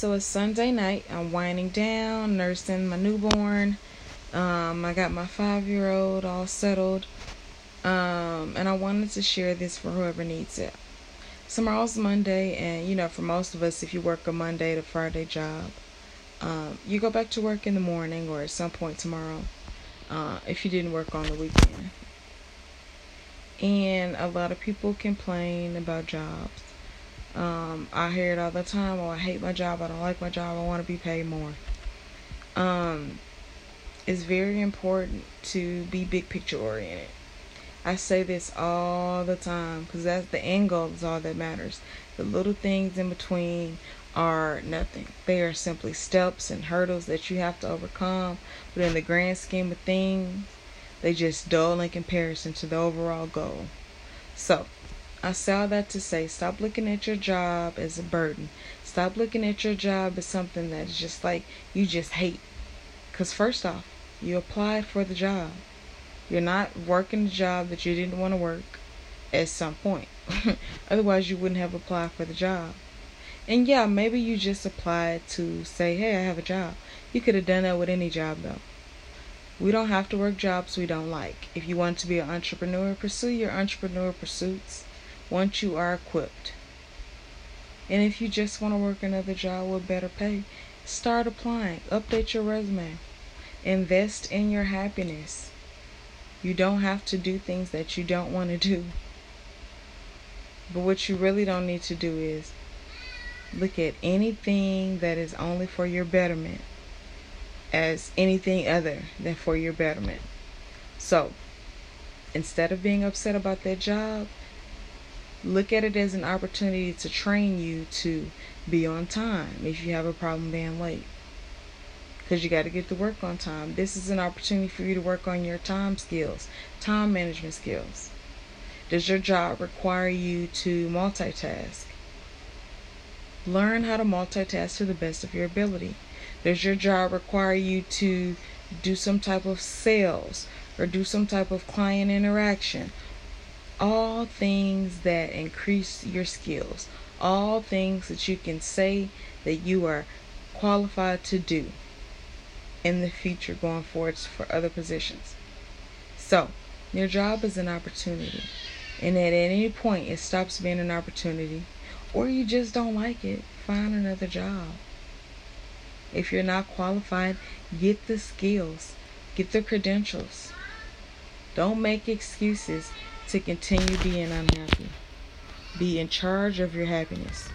so it's Sunday night. I'm winding down, nursing my newborn. Um, I got my five year old all settled. Um, and I wanted to share this for whoever needs it. Tomorrow's Monday, and you know, for most of us, if you work a Monday to Friday job, um, you go back to work in the morning or at some point tomorrow uh, if you didn't work on the weekend. And a lot of people complain about jobs. Um, I hear it all the time. Oh, I hate my job. I don't like my job. I want to be paid more. Um, it's very important to be big picture oriented. I say this all the time because that's the end goal is all that matters. The little things in between are nothing. They are simply steps and hurdles that you have to overcome. But in the grand scheme of things, they just dull in comparison to the overall goal. So, I say all that to say stop looking at your job as a burden. Stop looking at your job as something that's just like you just hate. Because, first off, you applied for the job. You're not working the job that you didn't want to work at some point. Otherwise, you wouldn't have applied for the job. And yeah, maybe you just applied to say, hey, I have a job. You could have done that with any job, though. We don't have to work jobs we don't like. If you want to be an entrepreneur, pursue your entrepreneur pursuits once you are equipped. And if you just want to work another job with better pay, start applying. Update your resume. Invest in your happiness. You don't have to do things that you don't want to do. But what you really don't need to do is look at anything that is only for your betterment as anything other than for your betterment. So, instead of being upset about that job, look at it as an opportunity to train you to be on time if you have a problem being late. Because you got to get to work on time. This is an opportunity for you to work on your time skills, time management skills. Does your job require you to multitask? Learn how to multitask to the best of your ability. Does your job require you to do some type of sales or do some type of client interaction all things that increase your skills, all things that you can say that you are qualified to do in the future going forward for other positions. So, your job is an opportunity, and at any point it stops being an opportunity, or you just don't like it, find another job. If you're not qualified, get the skills, get the credentials. Don't make excuses to continue being unhappy. Be in charge of your happiness.